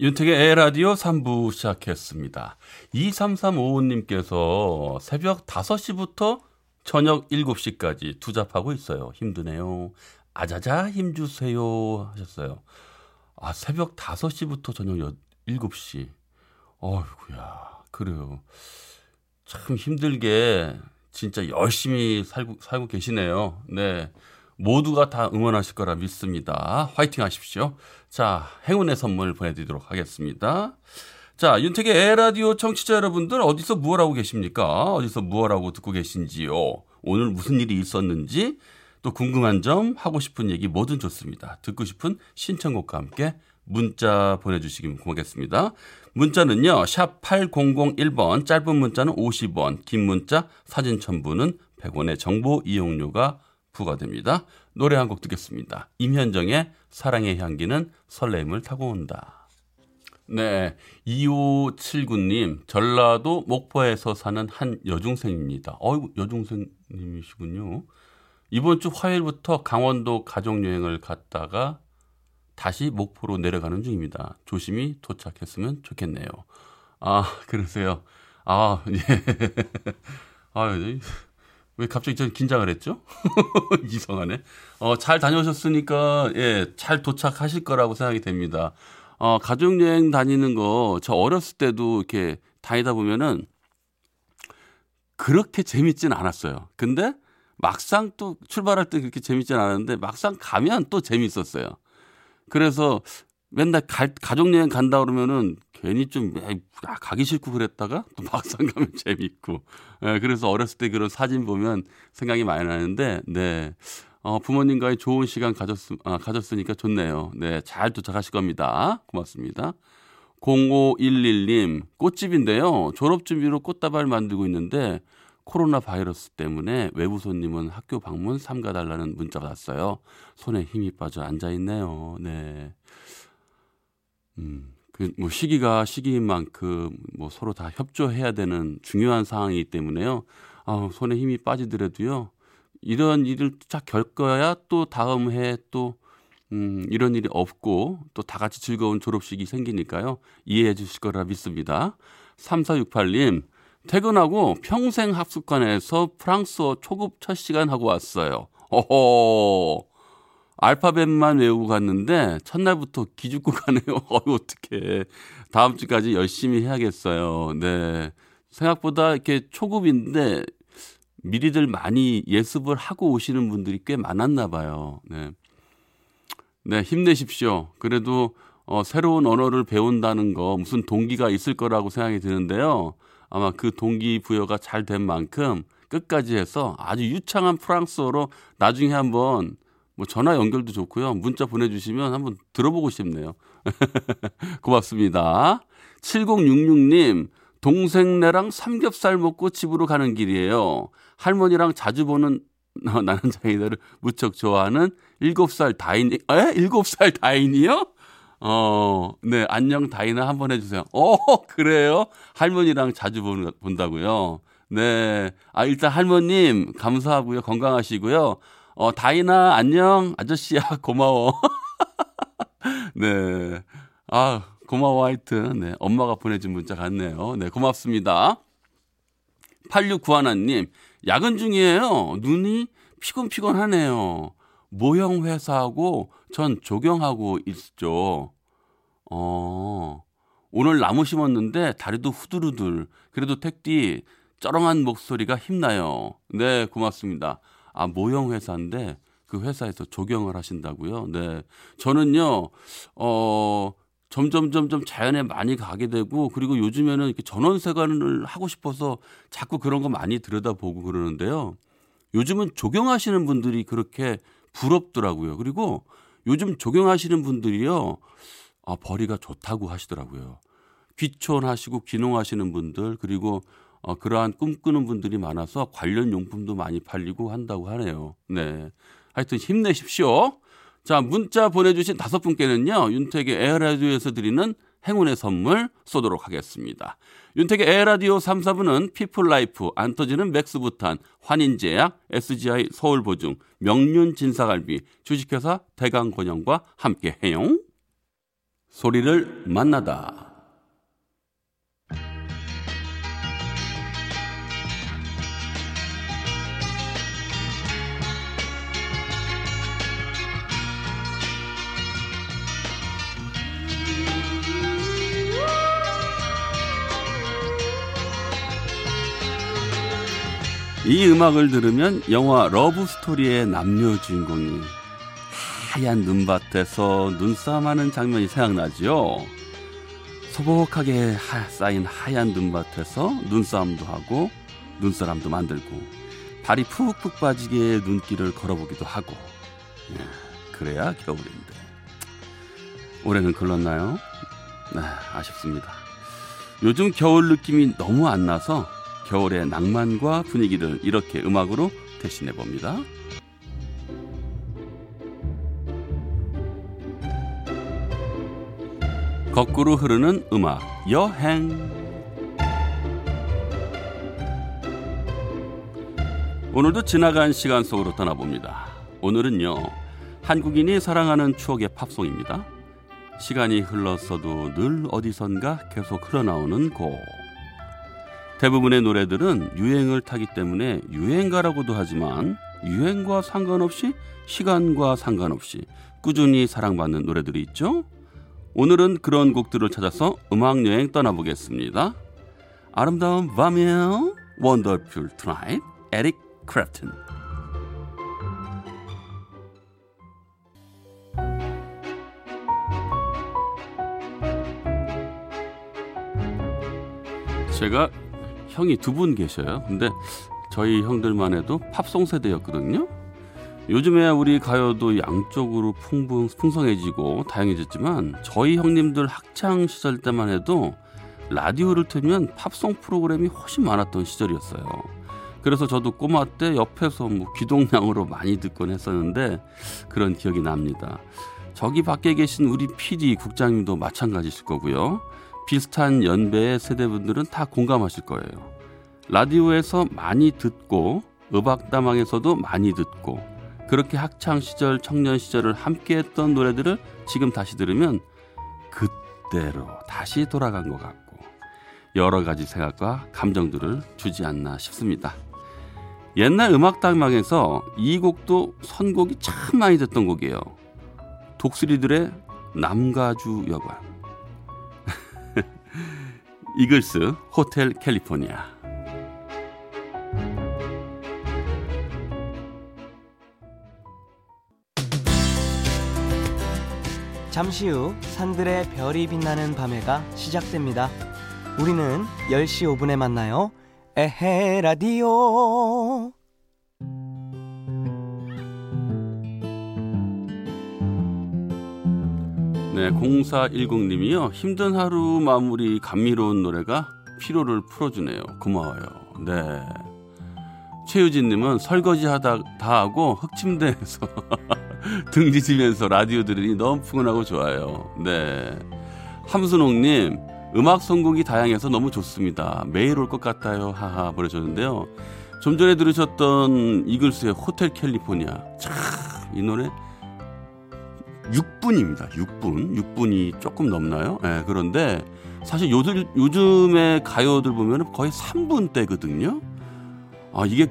윤택의 에라디오 3부 시작했습니다. 23355님께서 새벽 5시부터 저녁 7시까지 투잡하고 있어요. 힘드네요. 아자자 힘주세요 하셨어요. 아, 새벽 5시부터 저녁 7시. 어이구야, 그래요. 참 힘들게 진짜 열심히 살고, 살고 계시네요. 네. 모두가 다 응원하실 거라 믿습니다. 화이팅 하십시오. 자, 행운의 선물 보내드리도록 하겠습니다. 자, 윤택의 에라디오 청취자 여러분들 어디서 무엇 하고 계십니까? 어디서 무엇 하고 듣고 계신지요? 오늘 무슨 일이 있었는지 또 궁금한 점, 하고 싶은 얘기 뭐든 좋습니다. 듣고 싶은 신청곡과 함께 문자 보내주시기 고맙겠습니다. 문자는요, 샵 8001번, 짧은 문자는 50원, 긴 문자, 사진 첨부는 100원의 정보 이용료가 부과됩니다. 노래 한 곡 듣겠습니다. 임현정의 사랑의 향기는 설렘을 타고 온다. 네, 2579님, 전라도 목포에서 사는 한 여중생입니다. 어이구, 여중생님이시군요. 이번 주 화요일부터 강원도 가족여행을 갔다가 다시 목포로 내려가는 중입니다. 조심히 도착했으면 좋겠네요. 아, 그러세요. 아, 예. 아, 왜 갑자기 저 긴장을 했죠? 이상하네. 어, 잘 다녀오셨으니까, 예, 잘 도착하실 거라고 생각이 됩니다. 어, 가족여행 다니는 거, 저 어렸을 때도 이렇게 다니다 보면은 그렇게 재밌진 않았어요. 근데 막상 또 출발할 때 그렇게 재밌진 않았는데 막상 가면 또 재밌었어요. 그래서 맨날 가, 가족여행 간다 그러면은 괜히 좀 에이, 아, 가기 싫고 그랬다가 또 막상 가면 재밌고. 예, 그래서 어렸을 때 그런 사진 보면 생각이 많이 나는데, 네. 어, 부모님과의 좋은 시간 가졌, 아, 가졌으니까 좋네요. 네. 잘 도착하실 겁니다. 고맙습니다. 0511님, 꽃집인데요. 졸업 준비로 꽃다발 만들고 있는데, 코로나 바이러스 때문에 외부 손님은 학교 방문 삼가달라는 문자가 왔어요. 손에 힘이 빠져 앉아 있네요. 네. 음, 그, 뭐, 시기가 시기인 만큼, 뭐, 서로 다 협조해야 되는 중요한 상황이기 때문에요. 아, 손에 힘이 빠지더라도요. 이런 일을 쫙 겪어야 또 다음 해 또, 음, 이런 일이 없고, 또 다 같이 즐거운 졸업식이 생기니까요. 이해해 주실 거라 믿습니다. 3468님, 퇴근하고 평생 학습관에서 프랑스어 초급 첫 시간 하고 왔어요. 어허. 알파벳만 외우고 갔는데 첫날부터 기죽고 가네요. 어이 어떡해. 다음 주까지 열심히 해야겠어요. 네. 생각보다 이렇게 초급인데 미리들 많이 예습을 하고 오시는 분들이 꽤 많았나 봐요. 네. 네, 힘내십시오. 그래도 어, 새로운 언어를 배운다는 거 무슨 동기가 있을 거라고 생각이 드는데요. 아마 그 동기 부여가 잘 된 만큼 끝까지 해서 아주 유창한 프랑스어로 나중에 한번 뭐 전화 연결도 좋고요. 문자 보내주시면 한번 들어보고 싶네요. 고맙습니다. 7066님, 동생네랑 삼겹살 먹고 집으로 가는 길이에요. 할머니랑 자주 보는 어, 나는 자이들을 무척 좋아하는 7살 다인, 에? 7살 다인이요? 어, 네, 안녕 다이나 한번 해주세요. 어, 그래요? 할머니랑 자주 본, 본다고요? 네. 아, 일단 할머님, 감사하고요. 건강하시고요. 어, 다이나, 안녕. 아저씨야, 고마워. 네. 아, 고마워, 하여튼. 네. 엄마가 보내준 문자 같네요. 네, 고맙습니다. 8691님, 야근 중이에요. 눈이 피곤피곤하네요. 모형 회사하고 전 조경하고 있죠. 어, 오늘 나무 심었는데 다리도 후두루들. 그래도 택디 쩌렁한 목소리가 힘나요. 네, 고맙습니다. 아, 모형 회사인데 그 회사에서 조경을 하신다고요? 네. 저는요, 어, 점점 점점 자연에 많이 가게 되고 그리고 요즘에는 이렇게 전원세관을 하고 싶어서 자꾸 그런 거 많이 들여다보고 그러는데요. 요즘은 조경하시는 분들이 그렇게 부럽더라고요. 그리고 요즘 조경하시는 분들이요. 아, 벌이가 좋다고 하시더라고요. 귀촌하시고 귀농하시는 분들 그리고 어, 그러한 꿈꾸는 분들이 많아서 관련 용품도 많이 팔리고 한다고 하네요. 네. 하여튼 힘내십시오. 자, 문자 보내주신 다섯 분께는요, 윤택의 에헤라디오에서 드리는 행운의 선물 쏘도록 하겠습니다. 윤택의 에헤라디오 3, 4부는 피플라이프, 안 터지는 맥스부탄, 환인제약, SGI 서울보증, 명륜 진사갈비, 주식회사 대강권영과 함께해요. 소리를 만나다. 이 음악을 들으면 영화 러브 스토리의 남녀 주인공이 하얀 눈밭에서 눈싸움하는 장면이 생각나지요. 소복하게 하, 쌓인 하얀 눈밭에서 눈싸움도 하고 눈사람도 만들고 발이 푹푹 빠지게 눈길을 걸어보기도 하고 예, 그래야 겨울인데 올해는 글렀나요? 네, 아쉽습니다. 요즘 겨울 느낌이 너무 안 나서 겨울의 낭만과 분위기를 이렇게 음악으로 대신해 봅니다. 거꾸로 흐르는 음악 여행 오늘도 지나간 시간 속으로 떠나봅니다. 오늘은요 한국인이 사랑하는 추억의 팝송입니다. 시간이 흘렀어도 늘 어디선가 계속 흘러나오는 곡. 대부분의 노래들은 유행을 타기 때문에 유행가라고도 하지만 유행과 상관없이 시간과 상관없이 꾸준히 사랑받는 노래들이 있죠. 오늘은 그런 곡들을 찾아서 음악 여행 떠나보겠습니다. 아름다운 밤이에요. Wonderful Tonight 에릭 클랩튼 제가 형이 두 분 계셔요. 근데 저희 형들만 해도 팝송 세대였거든요. 요즘에 우리 가요도 양쪽으로 풍부, 풍성해지고 다양해졌지만 저희 형님들 학창 시절 때만 해도 라디오를 틀면 팝송 프로그램이 훨씬 많았던 시절이었어요. 그래서 저도 꼬마 때 옆에서 뭐 귀동냥으로 많이 듣곤 했었는데 그런 기억이 납니다. 저기 밖에 계신 우리 PD 국장님도 마찬가지실 거고요. 비슷한 연배의 세대분들은 다 공감하실 거예요. 라디오에서 많이 듣고 음악다방에서도 많이 듣고 그렇게 학창 시절, 청년 시절을 함께했던 노래들을 지금 다시 들으면 그때로 다시 돌아간 것 같고 여러 가지 생각과 감정들을 주지 않나 싶습니다. 옛날 음악다방에서 이 곡도 선곡이 참 많이 됐던 곡이에요. 독수리들의 남가주 여관. 이글스 호텔 캘리포니아. 잠시 후 산들의 별이 빛나는 밤해가 시작됩니다. 우리는 10시 5분에 만나요. 에헤 라디오. 네, 0410님이요. 힘든 하루 마무리 감미로운 노래가 피로를 풀어주네요. 고마워요. 네. 최유진님은 설거지 하다 다 하고 흙침대에서 등 지지면서 라디오 들으니 너무 푸근하고 좋아요. 네. 함순옥님, 음악 선곡이 다양해서 너무 좋습니다. 매일 올 것 같아요. 하하 보내줬는데요. 좀 전에 들으셨던 이글스의 호텔 캘리포니아. 참, 이 노래 6분입니다. 6분. 6분이 조금 넘나요? 네, 그런데 사실 요즘, 요즘의 가요들 보면 거의 3분대거든요. 아, 이게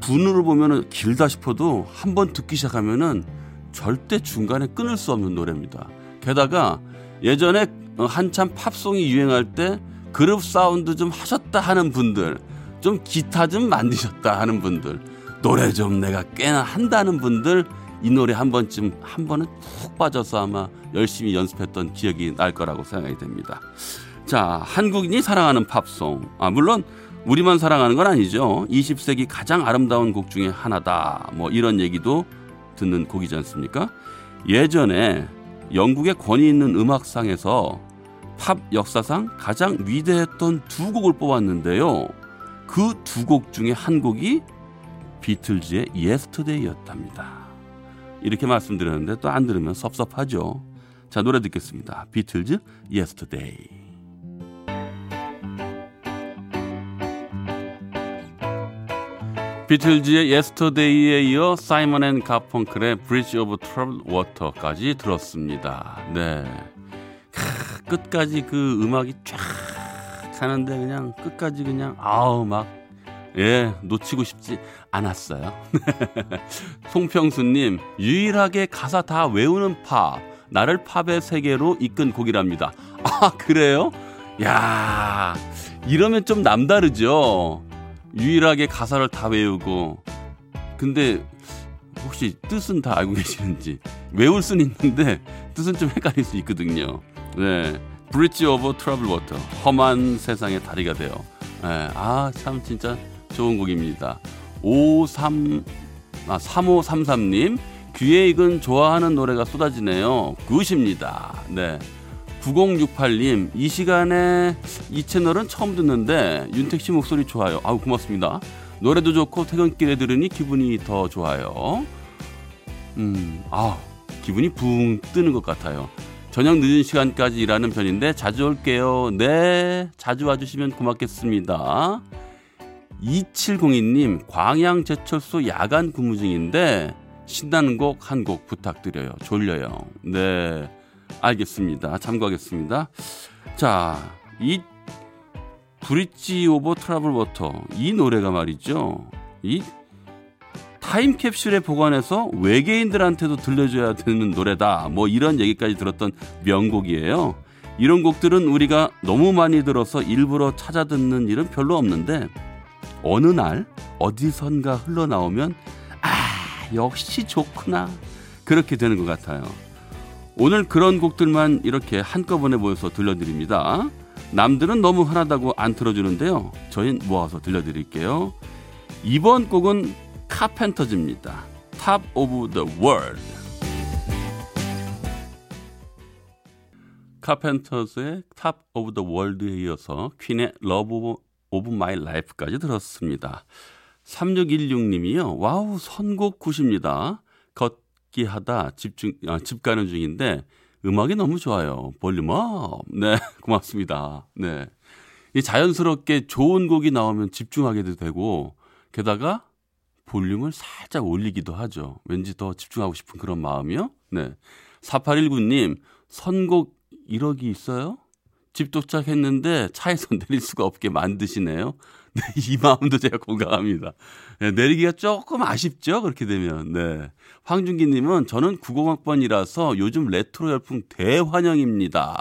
분으로 보면 길다 싶어도 한 번 듣기 시작하면은 절대 중간에 끊을 수 없는 노래입니다. 게다가 예전에 한참 팝송이 유행할 때 그룹 사운드 좀 하셨다 하는 분들, 좀 기타 좀 만드셨다 하는 분들, 노래 좀 내가 꽤나 한다는 분들, 이 노래 한 번쯤 한 번은 푹 빠져서 아마 열심히 연습했던 기억이 날 거라고 생각이 됩니다. 자, 한국인이 사랑하는 팝송. 아, 물론 우리만 사랑하는 건 아니죠. 20세기 가장 아름다운 곡 중에 하나다. 뭐 이런 얘기도 듣는 곡이지 않습니까? 예전에 영국의 권위 있는 음악상에서 팝 역사상 가장 위대했던 두 곡을 뽑았는데요. 그 두 곡 중에 한 곡이 비틀즈의 Yesterday였답니다. 이렇게 말씀드렸는데 또 안 들으면 섭섭하죠. 자, 노래 듣겠습니다. 비틀즈 Yesterday. 비틀즈의 Yesterday에 이어 사이먼 앤 가펑클의 Bridge Over Troubled Water까지 들었습니다. 네. 크, 끝까지 그 음악이 쫙 가는데 그냥 끝까지 그냥 아우 막 예, 놓치고 싶지 않았어요. 송평수님, 유일하게 가사 다 외우는 팝, 나를 팝의 세계로 이끈 곡이랍니다. 아, 그래요? 야 이러면 좀 남다르죠? 유일하게 가사를 다 외우고 근데 혹시 뜻은 다 알고 계시는지 외울 수는 있는데 뜻은 좀 헷갈릴 수 있거든요. 네. Bridge Over Troubled Water 험한 세상의 다리가 되어. 네. 아 참 진짜 좋은 곡입니다. 53 아, 3533님 귀에 익은 좋아하는 노래가 쏟아지네요. good입니다. 네. 9068님, 이 시간에 이 채널은 처음 듣는데 윤택 씨 목소리 좋아요. 아우 고맙습니다. 노래도 좋고 퇴근길에 들으니 기분이 더 좋아요. 음, 아, 기분이 붕 뜨는 것 같아요. 저녁 늦은 시간까지 일하는 편인데 자주 올게요. 네, 자주 와주시면 고맙겠습니다. 2702님, 광양 제철소 야간 근무 중인데 신나는 곡 한 곡 부탁드려요. 졸려요. 네. 알겠습니다. 참고하겠습니다. 자, 이 Bridge Over Troubled Water 이 노래가 말이죠. 이 타임캡슐에 보관해서 외계인들한테도 들려줘야 되는 노래다. 뭐 이런 얘기까지 들었던 명곡이에요. 이런 곡들은 우리가 너무 많이 들어서 일부러 찾아 듣는 일은 별로 없는데 어느 날 어디선가 흘러나오면 아 역시 좋구나 그렇게 되는 것 같아요. 오늘 그런 곡들만 이렇게 한꺼번에 모여서 들려드립니다. 남들은 너무 흔하다고 안 틀어주는데요. 저희는 모아서 들려드릴게요. 이번 곡은 카펜터즈입니다. Top of the World. 카펜터즈의 Top of the World에 이어서 퀸의 Love of My Life까지 들었습니다. 3616님이요. Wow, 선곡 good입니다. 겉 걷기 하다 집중 아, 집 가는 중인데 음악이 너무 좋아요. Volume up. 네, 고맙습니다. 네. 이 자연스럽게 좋은 곡이 나오면 집중하게도 되고 게다가 볼륨을 살짝 올리기도 하죠. 왠지 더 집중하고 싶은 그런 마음이요. 네. 4819님, 선곡 1억이 있어요? 집 도착했는데 차에서 내릴 수가 없게 만드시네요. 네, 이 마음도 제가 공감합니다. 네, 내리기가 조금 아쉽죠? 그렇게 되면. 네. 황준기 님은 저는 90학번이라서 요즘 레트로 열풍 대환영입니다.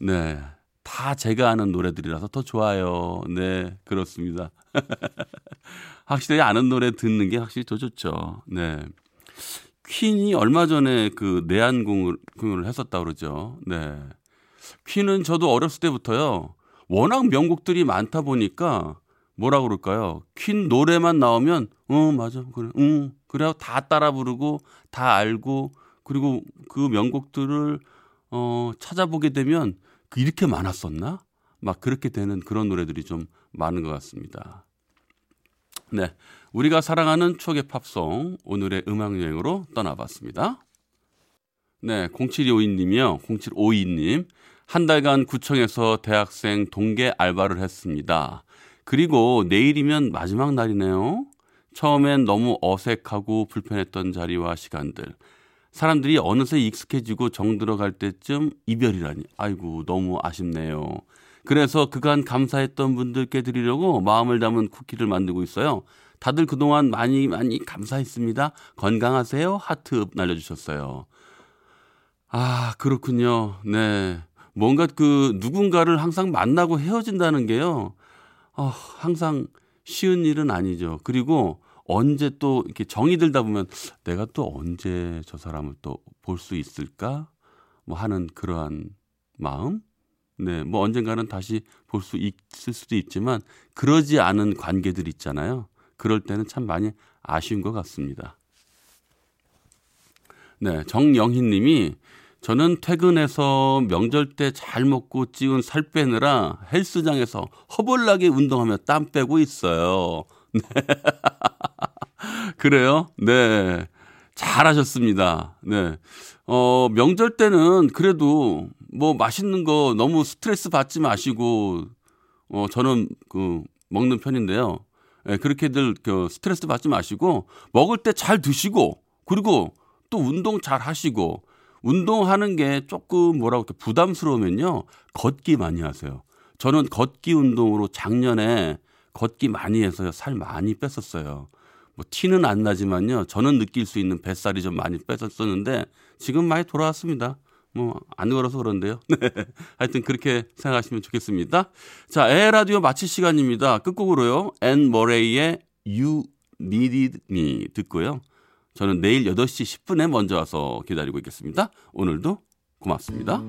네. 다 제가 아는 노래들이라서 더 좋아요. 네. 그렇습니다. 확실히 아는 노래 듣는 게 확실히 더 좋죠. 네. 퀸이 얼마 전에 그 내한 공연을 했었다 그러죠. 네. 퀸은 저도 어렸을 때부터요. 워낙 명곡들이 많다 보니까 뭐라 그럴까요? 퀸 노래만 나오면 어 맞아 그래 응 그래 다 따라 부르고 다 알고 그리고 그 명곡들을 어 찾아보게 되면 그 이렇게 많았었나? 막 그렇게 되는 그런 노래들이 좀 많은 것 같습니다. 네. 우리가 사랑하는 추억의 팝송 오늘의 음악 여행으로 떠나봤습니다. 네, 0752님이요. 0752님. 한 달간 구청에서 대학생 동계 알바를 했습니다. 그리고 내일이면 마지막 날이네요. 처음엔 너무 어색하고 불편했던 자리와 시간들. 사람들이 어느새 익숙해지고 정들어갈 때쯤 이별이라니. 아이고, 너무 아쉽네요. 그래서 그간 감사했던 분들께 드리려고 마음을 담은 쿠키를 만들고 있어요. 다들 그동안 많이 많이 감사했습니다. 건강하세요. 하트 날려주셨어요. 아, 그렇군요. 네. 뭔가 그 누군가를 항상 만나고 헤어진다는 게요. 어, 항상 쉬운 일은 아니죠. 그리고 언제 또 이렇게 정이 들다 보면 내가 또 언제 저 사람을 또 볼 수 있을까? 뭐 하는 그러한 마음? 네, 뭐 언젠가는 다시 볼 수 있을 수도 있지만 그러지 않은 관계들 있잖아요. 그럴 때는 참 많이 아쉬운 것 같습니다. 네, 정영희 님이 저는 퇴근해서 명절 때 잘 먹고 찌운 살 빼느라 헬스장에서 허벌나게 운동하며 땀 빼고 있어요. 네. 그래요? 네. 잘하셨습니다. 네. 어, 명절 때는 그래도 뭐 맛있는 거 너무 스트레스 받지 마시고, 어, 저는 그 먹는 편인데요. 예, 그렇게들 그 스트레스 받지 마시고, 먹을 때 잘 드시고, 그리고 또 운동 잘 하시고, 운동하는 게 조금 뭐라고 이렇게 부담스러우면요. 걷기 많이 하세요. 저는 걷기 운동으로 작년에 걷기 많이 해서요. 살 많이 뺐었어요. 뭐 티는 안 나지만요. 저는 느낄 수 있는 뱃살이 좀 많이 뺐었었는데 지금 많이 돌아왔습니다. 뭐 안 걸어서 그런데요. 네. 하여튼 그렇게 생각하시면 좋겠습니다. 자, 에 라디오 마칠 시간입니다. 끝곡으로요. 앤 머레이의 You Needed Me 듣고요. 저는 내일 8시 10분에 먼저 와서 기다리고 있겠습니다. 오늘도 고맙습니다.